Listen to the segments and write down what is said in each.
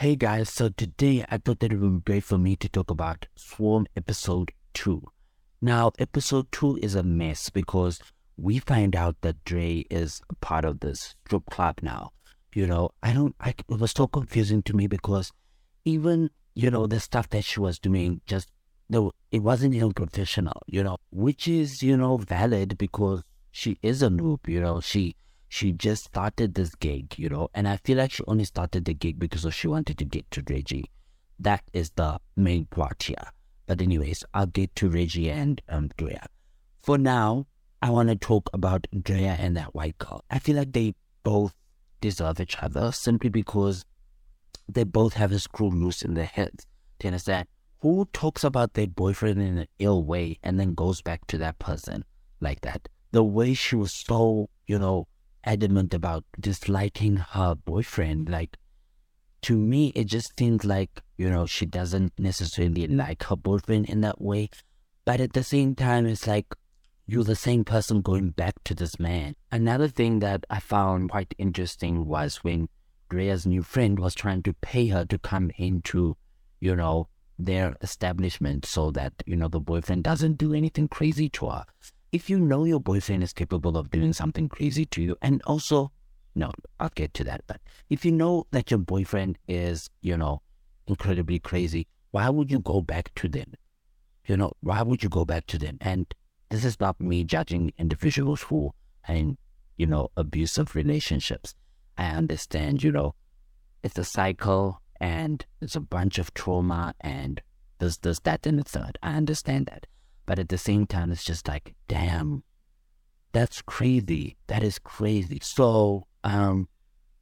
Hey guys, so today I thought that it would be great for me to talk about Swarm episode 2. Now, episode 2 is a mess because we find out that Dre is a part of this strip club now. You know, I don't, I, it was so confusing to me because even, you know, the stuff that she was doing just, no, it wasn't even professional, you know, which is, you know, valid because she is a noob, you know, she, she just started this gig, you know, and I feel like she only started the gig because she wanted to get to Reggie. That is the main plot here. But anyways, I'll get to Reggie and um, Drea. For now, I want to talk about Drea and that white girl. I feel like they both deserve each other simply because they both have a screw loose in their heads. Do you understand? Who talks about their boyfriend in an ill way and then goes back to that person like that? The way she was so, you know, adamant about disliking her boyfriend. Like, to me, it just seems like, you know, she doesn't necessarily like her boyfriend in that way. But at the same time, it's like you're the same person going back to this man. Another thing that I found quite interesting was when Drea's new friend was trying to pay her to come into, you know, their establishment so that, you know, the boyfriend doesn't do anything crazy to her if you know your boyfriend is capable of doing something crazy to you, and also, no, I'll get to that, but if you know that your boyfriend is, you know, incredibly crazy, why would you go back to them? You know, why would you go back to them? And this is not me judging individuals who in, you know, abusive relationships. I understand, you know, it's a cycle and it's a bunch of trauma and there's this, that, and the third. I understand that. But at the same time, it's just like, damn, that's crazy. That is crazy. So, um,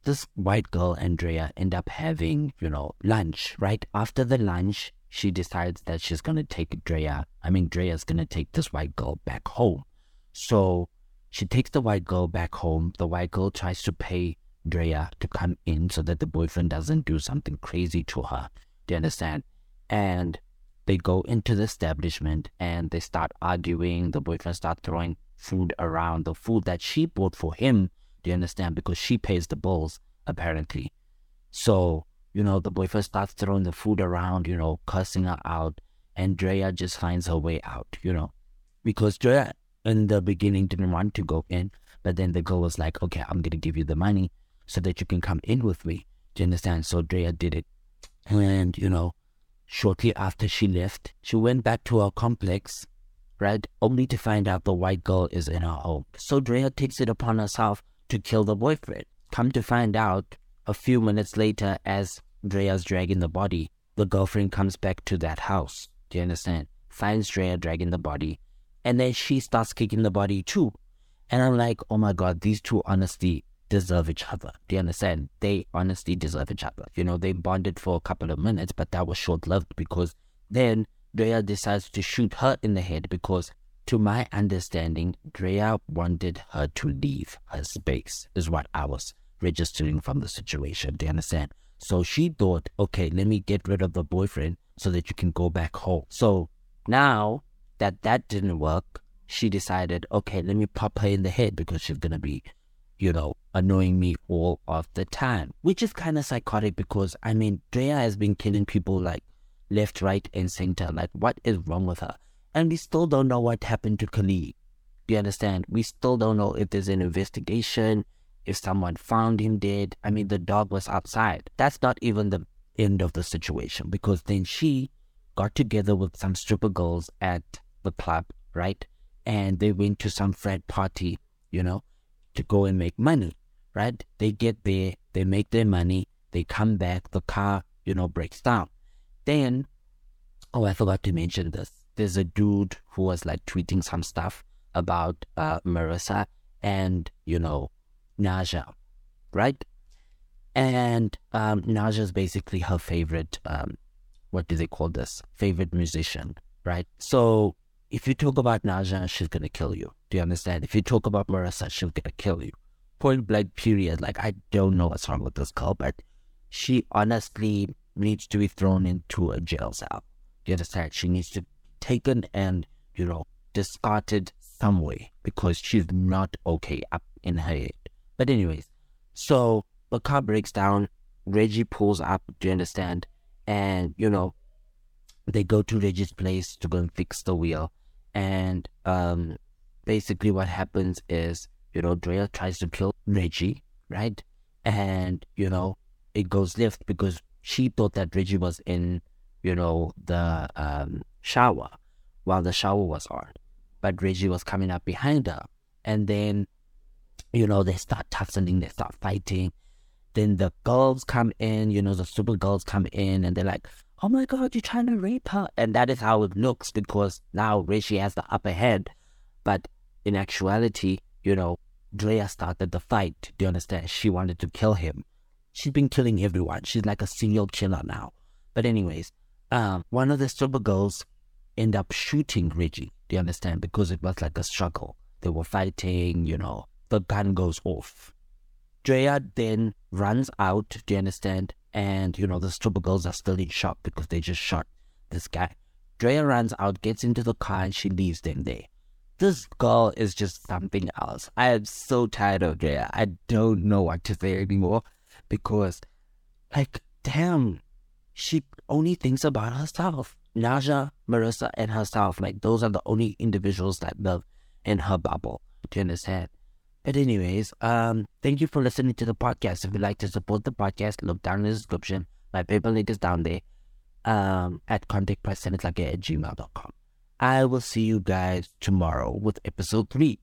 this white girl, Andrea, end up having, you know, lunch, right? After the lunch, she decides that she's going to take Drea. I mean, Drea's going to take this white girl back home. So she takes the white girl back home. The white girl tries to pay Drea to come in so that the boyfriend doesn't do something crazy to her. Do you understand? And they go into the establishment and they start arguing. The boyfriend starts throwing food around, the food that she bought for him. Do you understand? Because she pays the bills, apparently. So, you know, the boyfriend starts throwing the food around, you know, cussing her out. And Drea just finds her way out, you know, because Drea in the beginning didn't want to go in. But then the girl was like, okay, I'm going to give you the money so that you can come in with me. Do you understand? So Drea did it. And, you know, Shortly after she left, she went back to her complex, right, only to find out the white girl is in her home. So Drea takes it upon herself to kill the boyfriend. Come to find out, a few minutes later, as Drea's dragging the body, the girlfriend comes back to that house. Do you understand? Finds Drea dragging the body, and then she starts kicking the body too. And I'm like, oh my god, these two honestly deserve each other. Do you understand? They honestly deserve each other. You know, they bonded for a couple of minutes, but that was short lived because then Drea decides to shoot her in the head because, to my understanding, Drea wanted her to leave her space, is what I was registering from the situation. Do you understand? So she thought, okay, let me get rid of the boyfriend so that you can go back home. So now that that didn't work, she decided, okay, let me pop her in the head because she's going to be you know, annoying me all of the time, which is kind of psychotic because I mean, Drea has been killing people like left, right, and center. Like, what is wrong with her? And we still don't know what happened to Khalid. Do you understand? We still don't know if there's an investigation, if someone found him dead. I mean, the dog was outside. That's not even the end of the situation because then she got together with some stripper girls at the club, right? And they went to some frat party, you know, to go and make money, right? They get there, they make their money, they come back, the car, you know, breaks down. Then, oh, I forgot to mention this. There's a dude who was like tweeting some stuff about uh, Marissa and, you know, Ni'Jah, right? And um, Ni'Jah is basically her favorite, um, what do they call this? Favorite musician, right? So if you talk about Ni'Jah, she's gonna kill you. Do you understand? If you talk about Marissa, she's gonna kill you. Point blank, period. Like I don't know what's wrong with this girl, but she honestly needs to be thrown into a jail cell. Do you understand? She needs to be taken and you know discarded some way because she's not okay up in her head. But anyways, so the car breaks down. Reggie pulls up, do you understand? And, you know, they go to Reggie's place to go and fix the wheel. And um, basically, what happens is, you know, Drea tries to kill Reggie, right? And, you know, it goes left because she thought that Reggie was in, you know, the um, shower while the shower was on. But Reggie was coming up behind her. And then, you know, they start tussling, they start fighting. Then the girls come in, you know, the super girls come in and they're like, oh my God, you're trying to rape her. And that is how it looks because now Reggie has the upper hand. But in actuality, you know, Drea started the fight. Do you understand? She wanted to kill him. She's been killing everyone. She's like a serial killer now. But anyways, um, one of the super girls end up shooting Reggie. Do you understand? Because it was like a struggle. They were fighting, you know, the gun goes off. Drea then runs out, do you understand? And, you know, the stripper girls are still in shock because they just shot this guy. Drea runs out, gets into the car, and she leaves them there. This girl is just something else. I am so tired of Drea. I don't know what to say anymore because, like, damn, she only thinks about herself. Ni'Jah, Marissa, and herself. Like, those are the only individuals that live in her bubble. Do you understand? But anyways, um, thank you for listening to the podcast. If you'd like to support the podcast, look down in the description. My PayPal link is down there. Um, at contactprestonletlhake at gmail.com. I will see you guys tomorrow with episode three.